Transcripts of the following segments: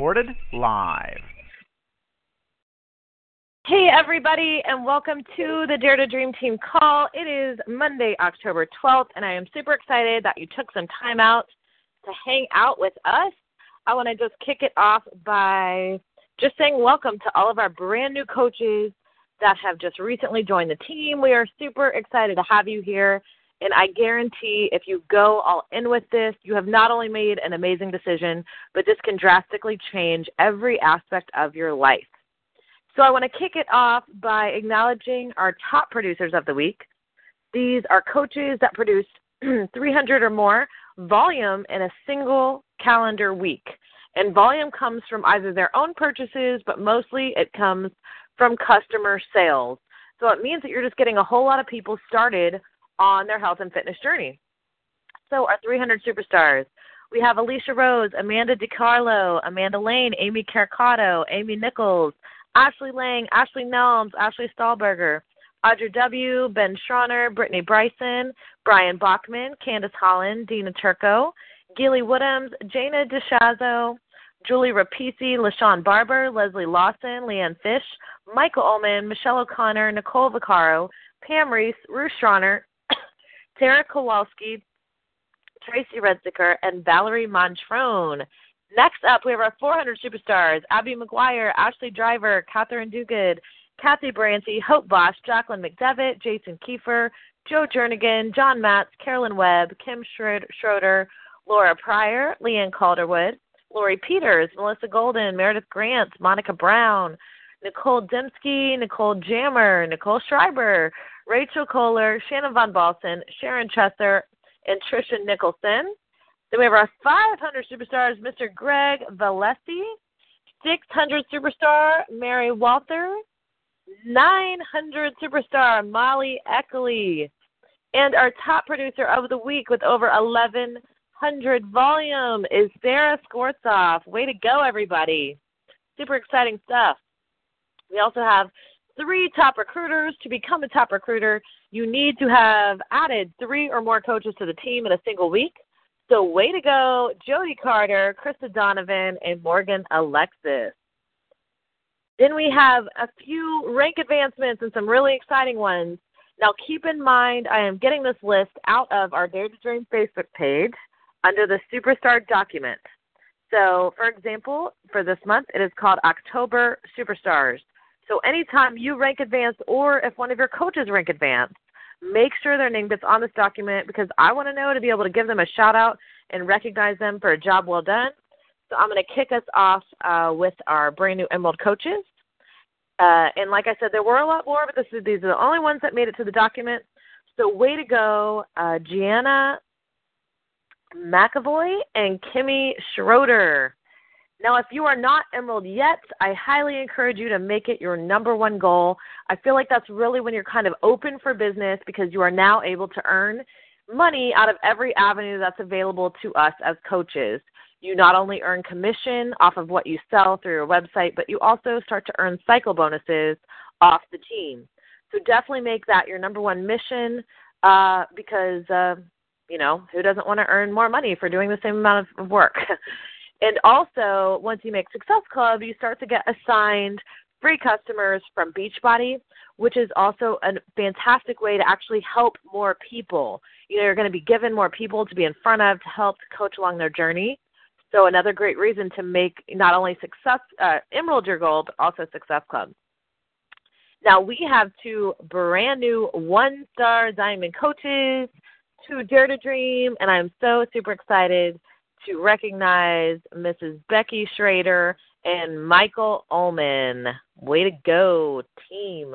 Recorded live. Hey, everybody, and welcome to the Dare to Dream Team call. It is Monday, October 12th, and I am super excited that you took some time out to hang out with us. I want to just kick it off by just saying welcome to all of our brand new coaches that have just recently joined the team. We are super excited to have you here. And I guarantee if you go all in with this, you have not only made an amazing decision, but this can drastically change every aspect of your life. So I want to kick it off by acknowledging our top producers of the week. These are coaches that produced 300 or more volume in a single calendar week. And volume comes from either their own purchases, but mostly it comes from customer sales. So it means that you're just getting a whole lot of people started on their health and fitness journey. So our 300 superstars, we have Alicia Rose, Amanda DiCarlo, Amanda Lane, Amy Caricato, Amy Nichols, Ashley Lang, Ashley Nelms, Ashley Stahlberger, Audrey W., Ben Schroner, Brittany Bryson, Brian Bachman, Candace Holland, Dina Turco, Gilly Woodhams, Jana DeShazo, Julie Rapici, LaShawn Barber, Leslie Lawson, Leanne Fish, Michael Ullman, Michelle O'Connor, Nicole Vaccaro, Pam Reese, Ruth Schroner, Tara Kowalski, Tracy Redziker, and Valerie Montrone. Next up, we have our 400 superstars Abby McGuire, Ashley Driver, Catherine Duguid, Kathy Brancy, Hope Bosch, Jacqueline McDevitt, Jason Kiefer, Joe Jernigan, John Matz, Carolyn Webb, Kim Schroeder, Laura Pryor, Leanne Calderwood, Lori Peters, Melissa Golden, Meredith Grant, Monica Brown, Nicole Dembski, Nicole Jammer, Nicole Schreiber, Rachel Kohler, Shannon Von Balson, Sharon Chesser, and Trisha Nicholson. Then we have our 500 superstars, Mr. Greg Valesi, 600 superstar, Mary Walther, 900 superstar, Molly Eckley, and our top producer of the week with over 1,100 volume is Sarah Skortzoff. Way to go, everybody. Super exciting stuff. We also have three top recruiters. To become a top recruiter, you need to have added three or more coaches to the team in a single week. So, way to go, Jody Carter, Krista Donovan, and Morgan Alexis. Then we have a few rank advancements and some really exciting ones. Now, keep in mind, I am getting this list out of our Dare to Dream Facebook page under the Superstar document. So, for example, for this month, it is called October Superstars. So, anytime you rank advanced or if one of your coaches rank advanced, make sure their name gets on this document because I want to know to be able to give them a shout out and recognize them for a job well done. So I'm going to kick us off uh, with our brand new Emerald coaches. Uh, and like I said, there were a lot more, but this is, these are the only ones that made it to the document. So way to go, uh, Gianna McAvoy and Kimmy Schroeder. Now, if you are not Emerald yet, I highly encourage you to make it your number one goal. I feel like that's really when you're kind of open for business because you are now able to earn money out of every avenue that's available to us as coaches. You not only earn commission off of what you sell through your website, but you also start to earn cycle bonuses off the team. So definitely make that your number one mission uh, because, uh, you know, who doesn't want to earn more money for doing the same amount of work? And also, once you make Success Club, you start to get assigned free customers from Beachbody, which is also a fantastic way to actually help more people. You know, you're going to be given more people to be in front of to help coach along their journey. So another great reason to make not only Success uh, Emerald your goal, but also Success Club. Now we have two brand new one-star diamond coaches, two Dare to Dream, and I'm so super excited to recognize Mrs. Becky Schrader and Michael Ullman. Way to go, team.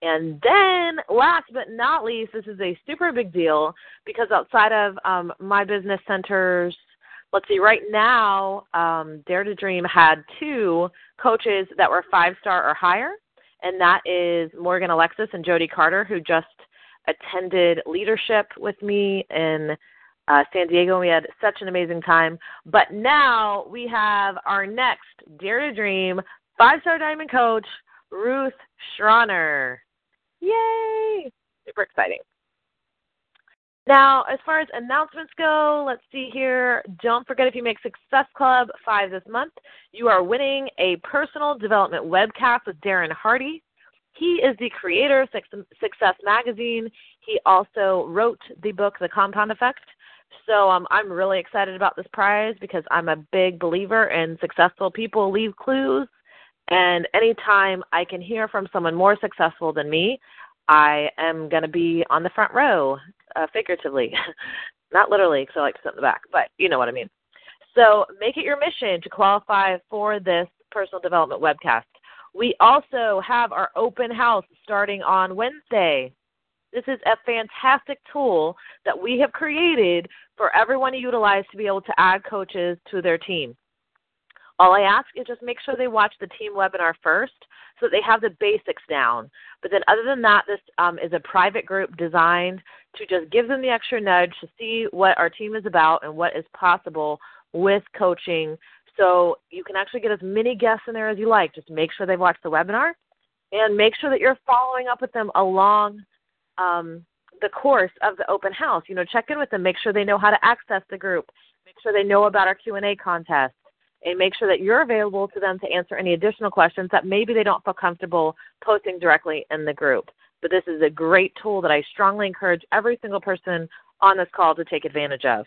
And then, last but not least, this is a super big deal because outside of um, my business centers, let's see, right now, um, Dare to Dream had two coaches that were five star or higher, and that is Morgan Alexis and Jody Carter, who just attended leadership with me in uh, San Diego. And we had such an amazing time. But now we have our next Dare to Dream five star diamond coach, Ruth Schroner. Yay! Super exciting. Now, as far as announcements go, let's see here. Don't forget if you make Success Club 5 this month, you are winning a personal development webcast with Darren Hardy. He is the creator of Success Magazine. He also wrote the book, The Compound Effect. So um, I'm really excited about this prize because I'm a big believer in successful people leave clues. And anytime I can hear from someone more successful than me, I am going to be on the front row, uh, figuratively, not literally, because I like to sit in the back, but you know what I mean. So make it your mission to qualify for this personal development webcast. We also have our open house starting on Wednesday. This is a fantastic tool that we have created for everyone to utilize to be able to add coaches to their team. All I ask is just make sure they watch the team webinar first so that they have the basics down. But then, other than that, this um, is a private group designed to just give them the extra nudge to see what our team is about and what is possible with coaching. So you can actually get as many guests in there as you like. Just make sure they've watched the webinar and make sure that you're following up with them along um, the course of the open house. You know, check in with them, make sure they know how to access the group, make sure they know about our Q&A contest and make sure that you're available to them to answer any additional questions that maybe they don't feel comfortable posting directly in the group. But this is a great tool that I strongly encourage every single person on this call to take advantage of.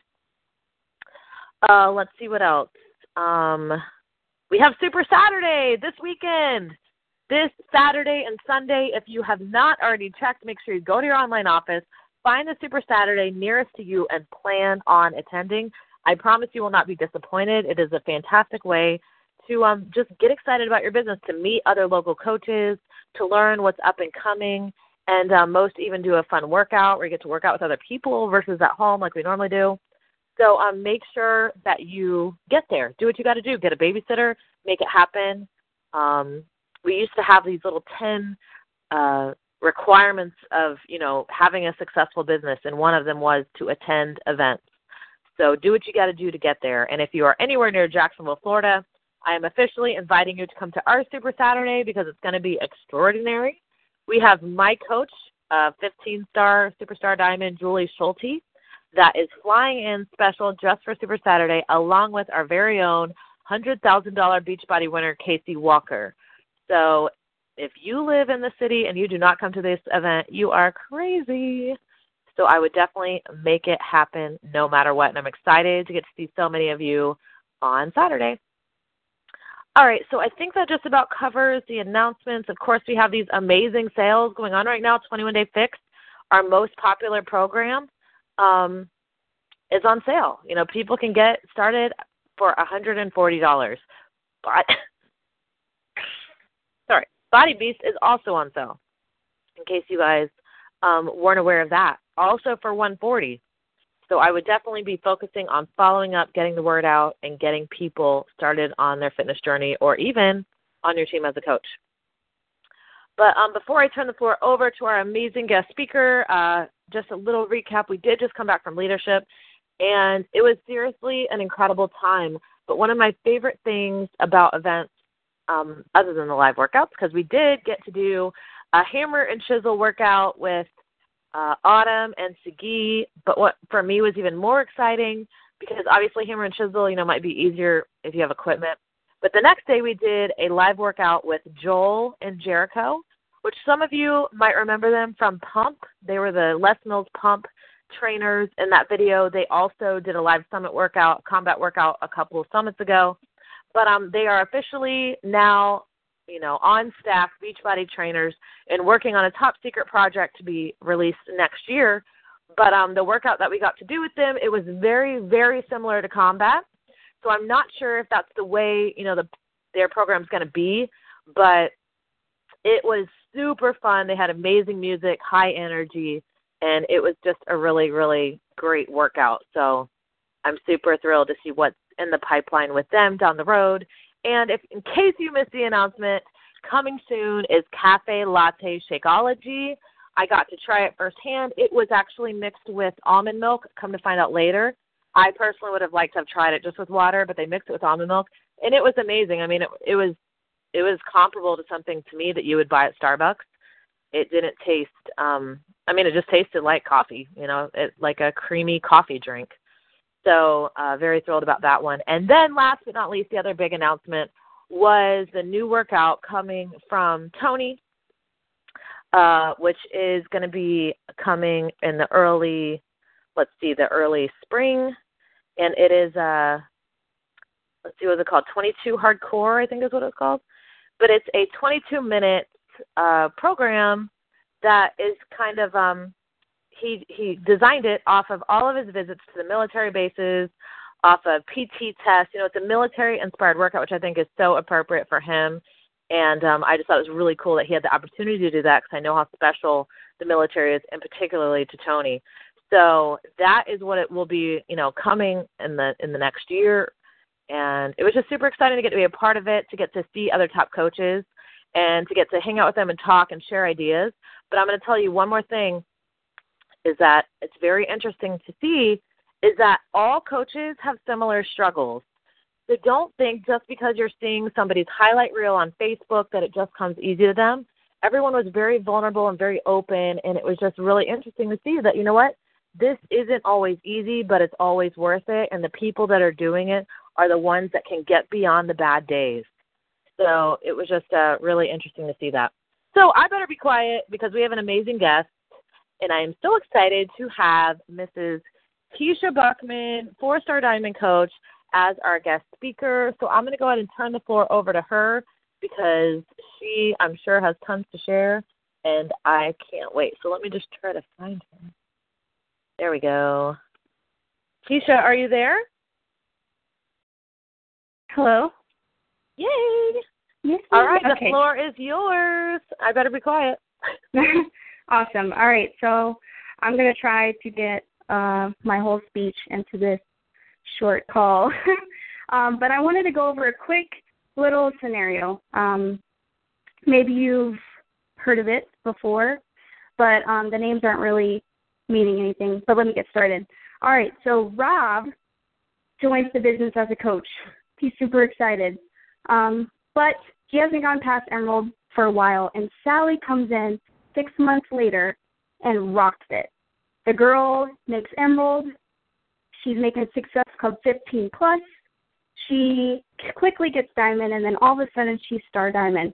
Uh, let's see what else. Um, we have Super Saturday this weekend. This Saturday and Sunday, if you have not already checked, make sure you go to your online office, find the Super Saturday nearest to you, and plan on attending. I promise you will not be disappointed. It is a fantastic way to um, just get excited about your business, to meet other local coaches, to learn what's up and coming, and um, most even do a fun workout where you get to work out with other people versus at home like we normally do. So um, make sure that you get there. Do what you got to do. Get a babysitter. Make it happen. Um, we used to have these little 10 uh, requirements of, you know, having a successful business, and one of them was to attend events. So do what you got to do to get there. And if you are anywhere near Jacksonville, Florida, I am officially inviting you to come to our Super Saturday because it's going to be extraordinary. We have my coach, uh, 15 star superstar diamond, Julie Schulte, that is flying in special just for Super Saturday, along with our very own $100,000 Beachbody winner, Casey Walker. So if you live in the city and you do not come to this event, you are crazy. So I would definitely make it happen no matter what. And I'm excited to get to see so many of you on Saturday. All right, so I think that just about covers the announcements. Of course, we have these amazing sales going on right now. 21 Day Fix, our most popular program, um, is on sale. You know, people can get started for $140. But Body Beast is also on sale. In case you guys um, weren't aware of that also for 140. So I would definitely be focusing on following up, getting the word out, and getting people started on their fitness journey or even on your team as a coach. But um, before I turn the floor over to our amazing guest speaker, uh, just a little recap. We did just come back from leadership, and it was seriously an incredible time. But one of my favorite things about events, um, other than the live workouts, because we did get to do a hammer and chisel workout with uh, Autumn and Sagi. But what for me was even more exciting because obviously hammer and chisel, you know, might be easier if you have equipment. But the next day we did a live workout with Joel and Jericho, which some of you might remember them from Pump. They were the Les Mills Pump trainers in that video. They also did a live summit workout, combat workout a couple of summits ago. But um, they are officially now you know, on staff Beachbody trainers and working on a top secret project to be released next year. But um, the workout that we got to do with them, it was very, very similar to combat. So I'm not sure if that's the way you know the their program's going to be, but it was super fun. They had amazing music, high energy, and it was just a really, really great workout. So I'm super thrilled to see what's in the pipeline with them down the road. And if in case you missed the announcement, coming soon is Cafe Latte Shakeology. I got to try it firsthand. It was actually mixed with almond milk. Come to find out later, I personally would have liked to have tried it just with water, but they mixed it with almond milk, and it was amazing. I mean, it, it was it was comparable to something to me that you would buy at Starbucks. It didn't taste. um I mean, it just tasted like coffee. You know, it like a creamy coffee drink. So uh, very thrilled about that one. And then last but not least, the other big announcement was the new workout coming from Tony uh, which is going to be coming in the early, let's see, the early spring, and it is uh, let's see, what's it called? 22 Hard Corps, I think is what it's called. But it's a 22 minute uh, program that is kind of um, he he designed it off of all of his visits to the military bases, off of PT tests. You know, it's a military inspired workout, which I think is so appropriate for him and um, I just thought it was really cool that he had the opportunity to do that because I know how special the military is, and particularly to Tony. So that is what it will be, you know, coming in the in the next year. And it was just super exciting to get to be a part of it, to get to see other top coaches, and to get to hang out with them and talk and share ideas. But I'm going to tell you one more thing: is that it's very interesting to see is that all coaches have similar struggles. So don't think just because you're seeing somebody's highlight reel on Facebook that it just comes easy to them. Everyone was very vulnerable and very open, and it was just really interesting to see that, you know what, this isn't always easy, but it's always worth it. And the people that are doing it are the ones that can get beyond the bad days. So it was just uh, really interesting to see that. So I better be quiet because we have an amazing guest, and I am so excited to have Mrs. Tesha Bachman, four star diamond coach, as our guest speaker. So I'm going to go ahead and turn the floor over to her because she, I'm sure, has tons to share, and I can't wait. So let me just try to find her. There we go. Keisha, are you there? Hello. Yay! Yes. All right, okay. the floor is yours. I better be quiet. awesome. All right, so I'm going to try to get uh, my whole speech into this short call. um, but I wanted to go over a quick little scenario. Um, maybe you've heard of it before, but um, the names aren't really meaning anything. But let me get started. All right, so Rob joins the business as a coach. He's super excited. Um, but he hasn't gone past Emerald for a while, and Sally comes in six months later and rocks it. The girl makes Emerald. She's making Success Club 15 plus. She quickly gets Diamond, and then all of a sudden she's Star Diamond.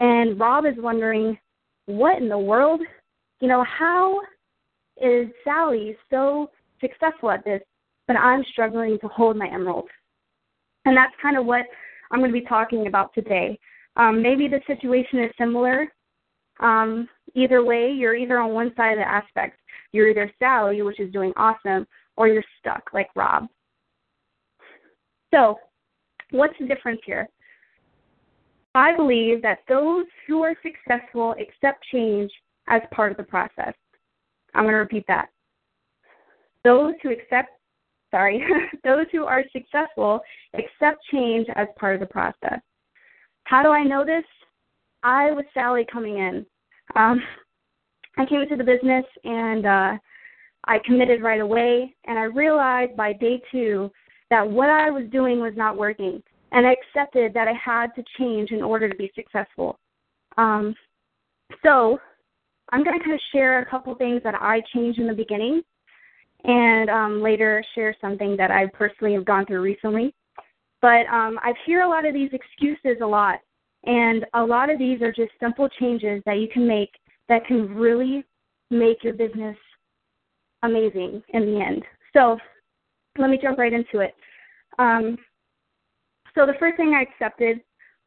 And Rob is wondering, what in the world? You know, how is Sally so successful at this, but I'm struggling to hold my emerald? And that's kind of what I'm going to be talking about today. Um, maybe the situation is similar. Um, either way, you're either on one side of the aspect. You're either Sally, which is doing awesome, or you're stuck like Rob. So, what's the difference here? I believe that those who are successful accept change as part of the process. I'm going to repeat that. Those who accept, sorry, those who are successful accept change as part of the process. How do I know this? I was Sally coming in. Um, I came into the business and uh, I committed right away, and I realized by day two that what I was doing was not working, and I accepted that I had to change in order to be successful. Um, so I'm going to kind of share a couple things that I changed in the beginning, and um, later share something that I personally have gone through recently. But um, I hear a lot of these excuses a lot, and a lot of these are just simple changes that you can make that can really make your business amazing in the end. So let me jump right into it. Um, so the first thing I accepted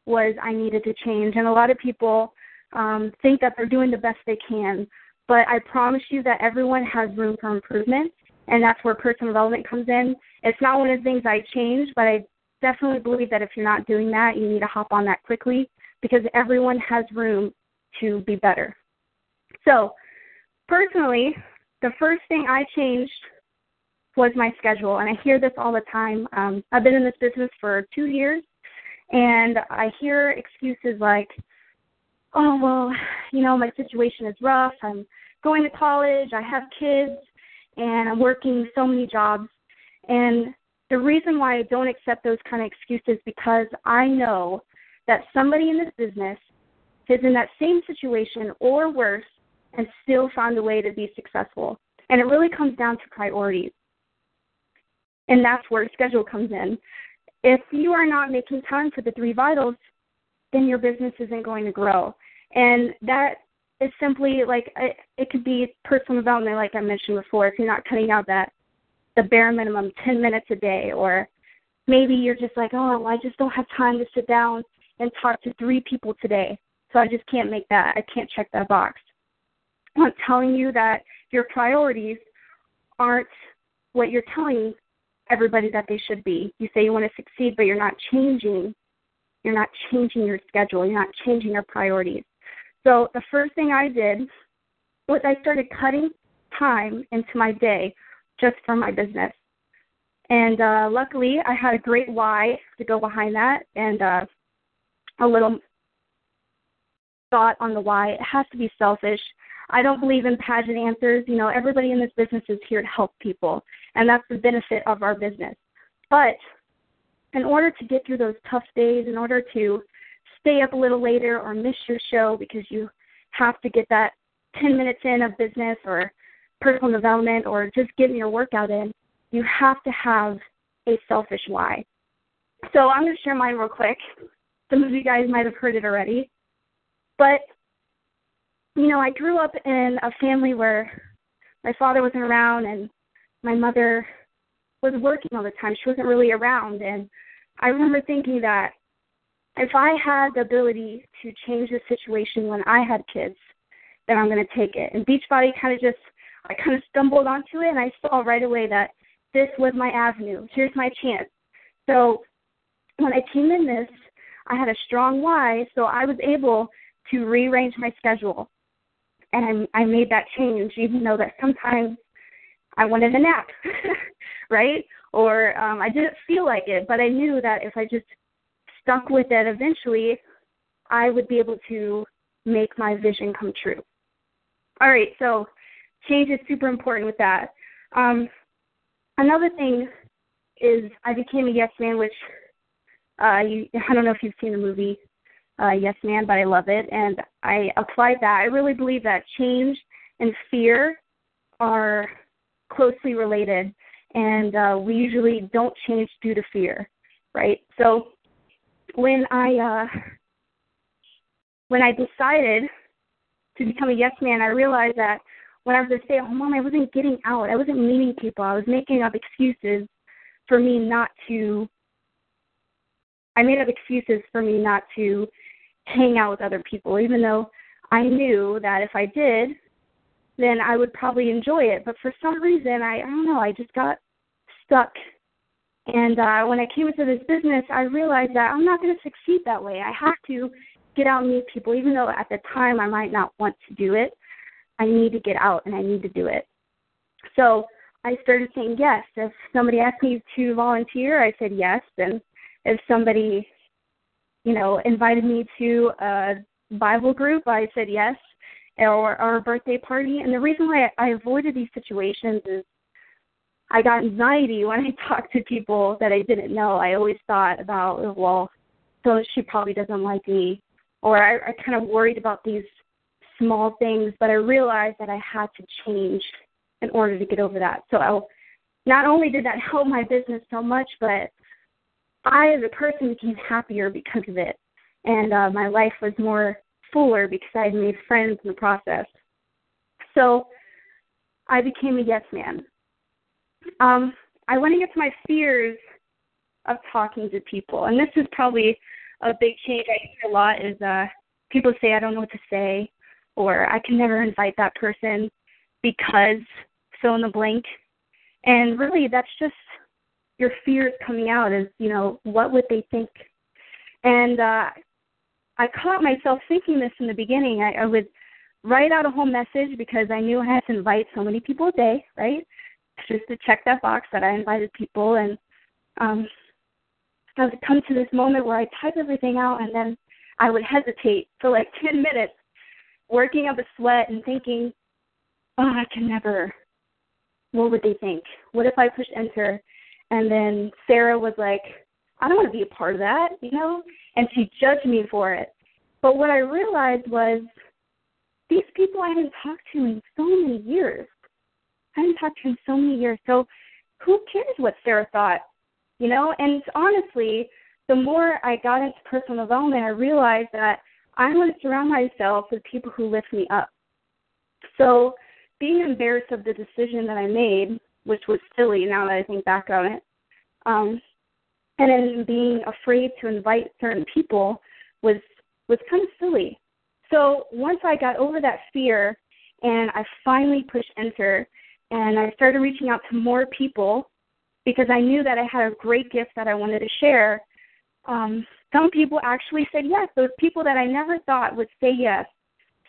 was I needed to change, and a lot of people um, think that they're doing the best they can, but I promise you that everyone has room for improvement, and that's where personal development comes in. It's not one of the things I changed, but I definitely believe that if you're not doing that, you need to hop on that quickly because everyone has room to be better. So, personally, the first thing I changed was my schedule, and I hear this all the time. Um, I've been in this business for two years, and I hear excuses like, "Oh well, you know, my situation is rough. I'm going to college. I have kids, and I'm working so many jobs." And the reason why I don't accept those kind of excuses because I know that somebody in this business is in that same situation or worse and still found a way to be successful. And it really comes down to priorities. And that's where schedule comes in. If you are not making time for the three vitals, then your business isn't going to grow. And that is simply like it could be personal development, like I mentioned before. If you're not cutting out that the bare minimum 10 minutes a day, or maybe you're just like, oh, I just don't have time to sit down and talk to three people today, so I just can't make that. I can't check that box. I'm telling you that your priorities aren't what you're telling everybody that they should be. You say you want to succeed, but you're not changing. You're not changing your schedule. You're not changing your priorities. So the first thing I did was I started cutting time into my day just for my business. And uh, luckily, I had a great why to go behind that, and uh, a little thought on the why. It has to be selfish. I don't believe in pageant answers. You know, everybody in this business is here to help people, and that's the benefit of our business. But in order to get through those tough days, in order to stay up a little later or miss your show because you have to get that 10 minutes in of business or personal development or just getting your workout in, you have to have a selfish why. So I'm going to share mine real quick. Some of you guys might have heard it already. But, you know, I grew up in a family where my father wasn't around and my mother was working all the time. She wasn't really around. And I remember thinking that if I had the ability to change the situation when I had kids, then I'm going to take it. And Beachbody kind of just, I kind of stumbled onto it and I saw right away that this was my avenue. Here's my chance. So when I came in this, I had a strong why, so I was able to rearrange my schedule. And I, I made that change, even though that sometimes I wanted a nap, right? Or um, I didn't feel like it, but I knew that if I just stuck with it, eventually I would be able to make my vision come true. All right, so change is super important with that. Um, another thing is I became a yes man, which uh, you, I don't know if you've seen the movie uh, Yes Man, but I love it, and I applied that. I really believe that change and fear are closely related, and uh, we usually don't change due to fear, right? So when I uh, when I decided to become a yes man, I realized that when I was a stay at home mom, I wasn't getting out. I wasn't meeting people. I was making up excuses for me not to I made up excuses for me not to hang out with other people, even though I knew that if I did, then I would probably enjoy it. But for some reason, I, I don't know, I just got stuck. And uh, when I came into this business, I realized that I'm not going to succeed that way. I have to get out and meet people, even though at the time I might not want to do it. I need to get out and I need to do it. So I started saying yes. If somebody asked me to volunteer, I said yes. And if somebody, you know, invited me to a Bible group, I said yes, or, or a birthday party. And the reason why I avoided these situations is I got anxiety when I talked to people that I didn't know. I always thought about, well, so she probably doesn't like me, or I, I kind of worried about these small things. But I realized that I had to change in order to get over that. So I, not only did that help my business so much, but I, as a person, became happier because of it, and uh, my life was more fuller because I had made friends in the process. So I became a yes man. Um, I want to get to my fears of talking to people, and this is probably a big change I hear a lot. Is uh, people say I don't know what to say, or I can never invite that person because fill in the blank, and really that's just your fears coming out is, you know, what would they think? And uh, I caught myself thinking this in the beginning. I, I would write out a whole message because I knew I had to invite so many people a day, right? Just to check that box that I invited people, and um, I would come to this moment where I type everything out, and then I would hesitate for like ten minutes, working up a sweat and thinking, "Oh, I can never. What would they think? What if I push enter?" And then Sarah was like, "I don't want to be a part of that," you know, and she judged me for it. But what I realized was these people I hadn't talked to in so many years. I hadn't talked to in so many years. So who cares what Sarah thought? You know, and honestly, the more I got into personal development, I realized that I want to surround myself with people who lift me up. So being embarrassed of the decision that I made, which was silly now that I think back on it, um, and then being afraid to invite certain people was was kind of silly. So once I got over that fear and I finally pushed enter and I started reaching out to more people because I knew that I had a great gift that I wanted to share, um, some people actually said yes. Those people that I never thought would say yes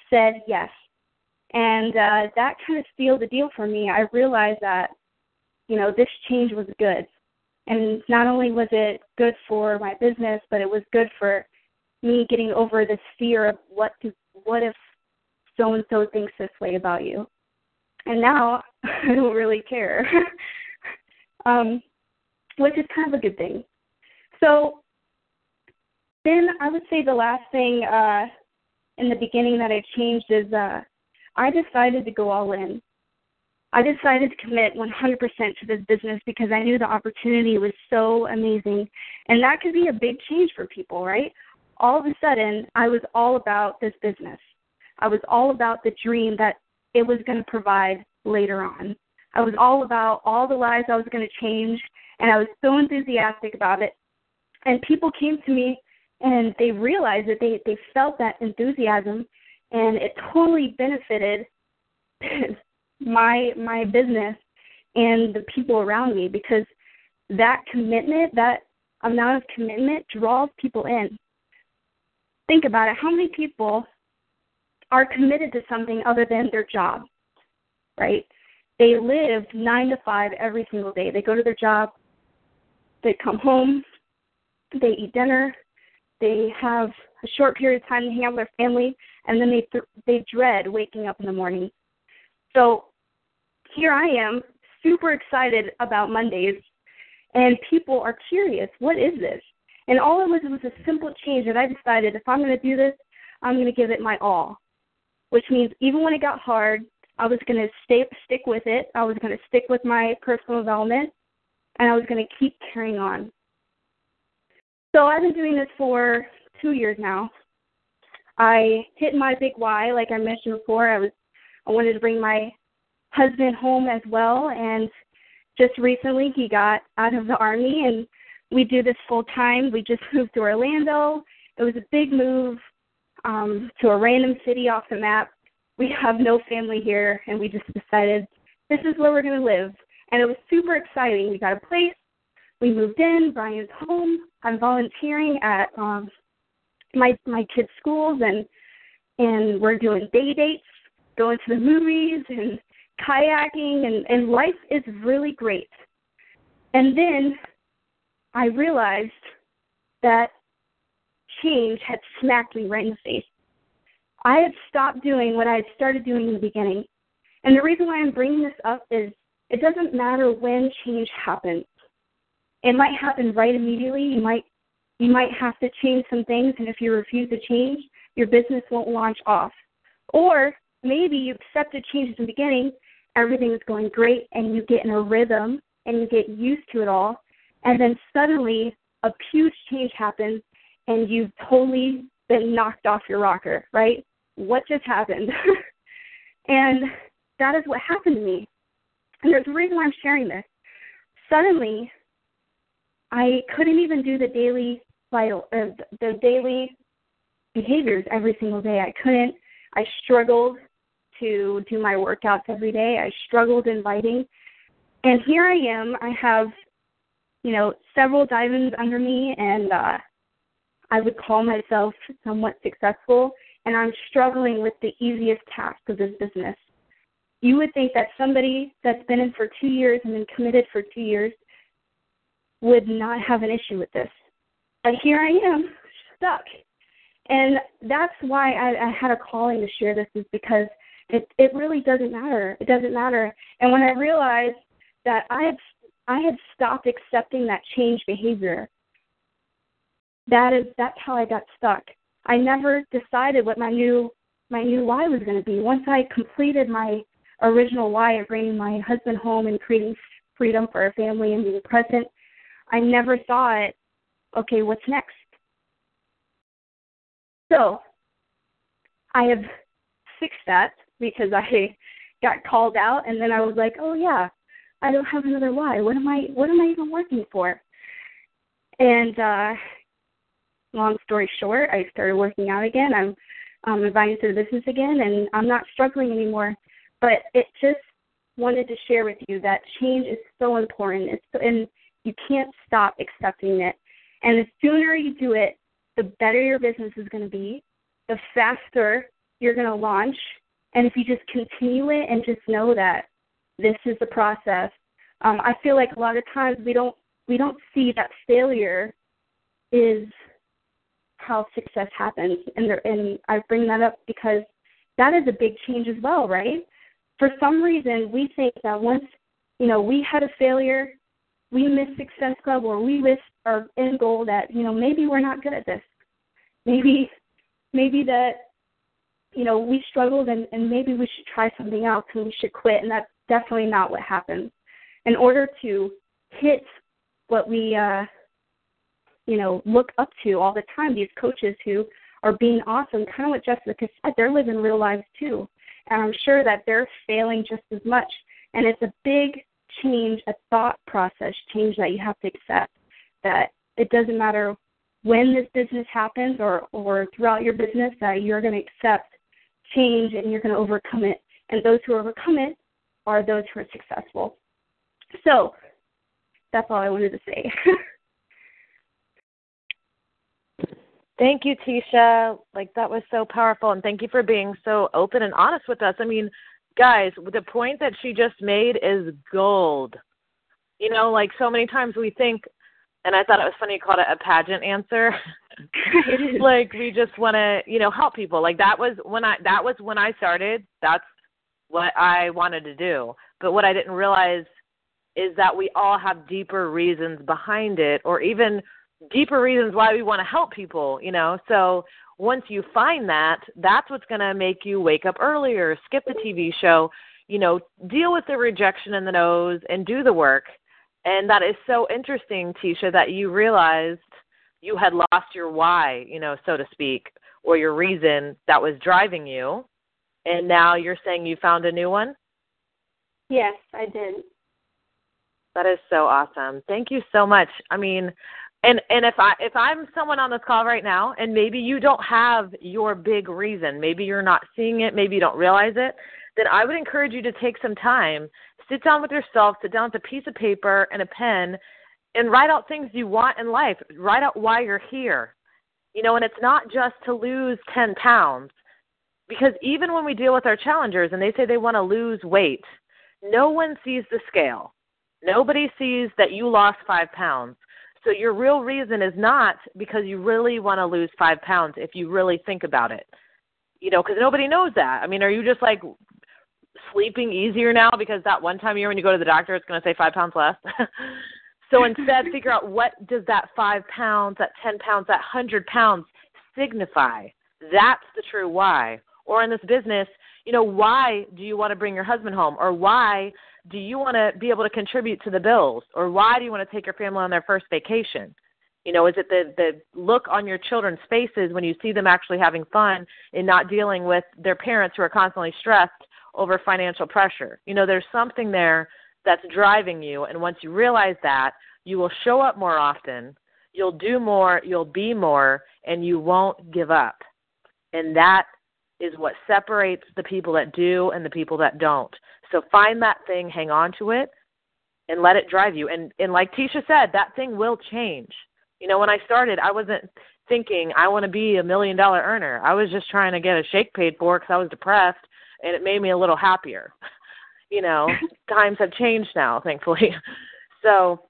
said yes. And uh, that kind of sealed the deal for me. I realized that, you know, this change was good. And not only was it good for my business, but it was good for me getting over this fear of what to, what if so and so thinks this way about you. And now I don't really care. um, which is kind of a good thing. So then I would say the last thing uh, in the beginning that I changed is uh, I decided to go all in. I decided to commit 100% to this business because I knew the opportunity was so amazing. And that could be a big change for people, right? all of a sudden I was all about this business. I was all about the dream that it was going to provide later on. I was all about all the lives I was going to change, and I was so enthusiastic about it. And people came to me and they realized that they, they felt that enthusiasm, and it totally benefited my my business and the people around me because that commitment, that amount of commitment draws people in. Think about it. How many people are committed to something other than their job right? They live nine to five every single day. They go to their job they come home they eat dinner they have a short period of time to with their family and then they th- they dread waking up in the morning so here i am super excited about mondays and people are curious what is this and all it was was a simple change that I decided if I'm going to do this, I'm going to give it my all. Which means even when it got hard, I was going to stay stick with it. I was going to stick with my personal development, and I was going to keep carrying on. So I've been doing this for two years now. I hit my big why, like I mentioned before. I was I wanted to bring my husband home as well, and just recently he got out of the army and we do this full time. We just moved to Orlando. It was a big move um, to a random city off the map. We have no family here, and we just decided this is where we're going to live. And it was super exciting. We got a place. We moved in. Brian's home. I'm volunteering at um, my my kids' schools, and and we're doing day dates, going to the movies, and kayaking, and and life is really great. And then I realized that change had smacked me right in the face. I had stopped doing what I had started doing in the beginning. And the reason why I'm bringing this up is it doesn't matter when change happens. It might happen right immediately. You might you might have to change some things and if you refuse to change, your business won't launch off. Or maybe you accepted changes in the beginning, everything is going great and you get in a rhythm and you get used to it all and then suddenly a huge change happens and you've totally been knocked off your rocker, right? What just happened? and that is what happened to me. And there's a reason why I'm sharing this. Suddenly, I couldn't even do the daily vital, uh, the daily behaviors every single day. I couldn't. I struggled to do my workouts every day. I struggled inviting. And here I am. I have you know, several diamonds under me, and uh, I would call myself somewhat successful, and I'm struggling with the easiest task of this business. You would think that somebody that's been in for two years and been committed for two years would not have an issue with this. But here I am, stuck. And that's why I, I had a calling to share this is because it it really doesn't matter. It doesn't matter. And when I realized that I had I had stopped accepting that change behavior, that is that's how I got stuck. I never decided what my new my new why was going to be. Once I completed my original why of bringing my husband home and creating freedom for our family and being present, I never thought, okay, what's next? So I have fixed that because I got called out and then I was like, oh yeah, I don't have another why. What am I what am I even working for? And uh long story short, I started working out again. I'm um invited to the business again and I'm not struggling anymore. But it just wanted to share with you that change is so important. It's so, and you can't stop accepting it. And the sooner you do it, the better your business is going to be, the faster you're going to launch. And if you just continue it and just know that this is the process, um, I feel like a lot of times we don't we don't see that failure is how success happens, and there, and I bring that up because that is a big change as well, right? For some reason, we think that once you know we had a failure, we miss Success Club, or we miss our end goal that you know maybe we're not good at this. Maybe maybe that you know we struggled and, and maybe we should try something else and we should quit and that's definitely not what happens in order to hit what we uh you know look up to all the time these coaches who are being awesome kind of what jessica said they're living real lives too. And i'm sure that they're failing just as much. And it's a big change a thought process change that you have to accept that it doesn't matter when this business happens or, or throughout your business that you're going to accept change and you're going to overcome it. And those who overcome it are those who are successful. So that's all I wanted to say. Thank you, Tesha. Like that was so powerful, and thank you for being so open and honest with us. I mean, guys, the point that she just made is gold. You know, like so many times we think and I thought it was funny you called it a pageant answer. like we just want to, you know, help people. Like that was when I that was when I started. That's what I wanted to do. But what I didn't realize is that we all have deeper reasons behind it or even deeper reasons why we want to help people, you know. So once you find that, that's what's going to make you wake up earlier, skip the TV show, you know, deal with the rejection in the nose and do the work and that is so interesting, Tesha, that you realized you had lost your why, you know, so to speak, or your reason that was driving you. And now you're saying you found a new one? Yes, I did. That is so awesome. Thank you so much. I mean, and and if I if I'm someone on this call right now and maybe you don't have your big reason, maybe you're not seeing it, maybe you don't realize it, then I would encourage you to take some time sit down with yourself, sit down with a piece of paper and a pen, and write out things you want in life. Write out why you're here. You know, and it's not just to lose 10 pounds, because even when we deal with our challengers and they say they want to lose weight, no one sees the scale. Nobody sees that you lost five pounds. So your real reason is not because you really want to lose five pounds if you really think about it. You know, because nobody knows that. I mean, are you just like sleeping easier now because that one time a year when you go to the doctor, it's going to say five pounds less. so instead, figure out what does that five pounds, that 10 pounds, that 100 pounds signify. That's the true why. Or in this business, you know, why do you want to bring your husband home? Or why do you want to be able to contribute to the bills? Or why do you want to take your family on their first vacation? You know, is it the the look on your children's faces when you see them actually having fun and not dealing with their parents who are constantly stressed over financial pressure. You know, there's something there that's driving you, and once you realize that, you will show up more often, you'll do more, you'll be more, and you won't give up. And that is what separates the people that do and the people that don't. So find that thing, hang on to it, and let it drive you. And and like Tesha said, that thing will change. You know, when I started, I wasn't thinking I want to be a million dollar earner. I was just trying to get a shake paid for because I was depressed, and it made me a little happier. you know, times have changed now, thankfully. So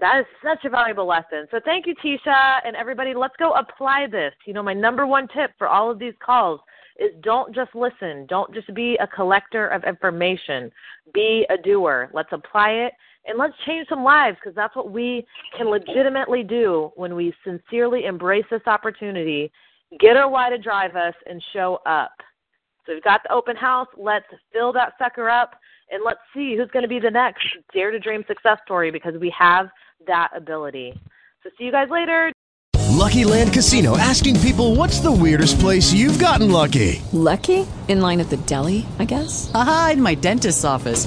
that is such a valuable lesson. So thank you, Tesha, and everybody. Let's go apply this. You know, my number one tip for all of these calls is don't just listen. Don't just be a collector of information. Be a doer. Let's apply it and let's change some lives because that's what we can legitimately do when we sincerely embrace this opportunity, get our why to drive us, and show up. So we've got the open house. Let's fill that sucker up and let's see who's going to be the next Dare to Dream success story because we have that ability. So see you guys later. Lucky Land Casino asking people what's the weirdest place you've gotten lucky? Lucky? In line at the deli, I guess? Aha, in my dentist's office.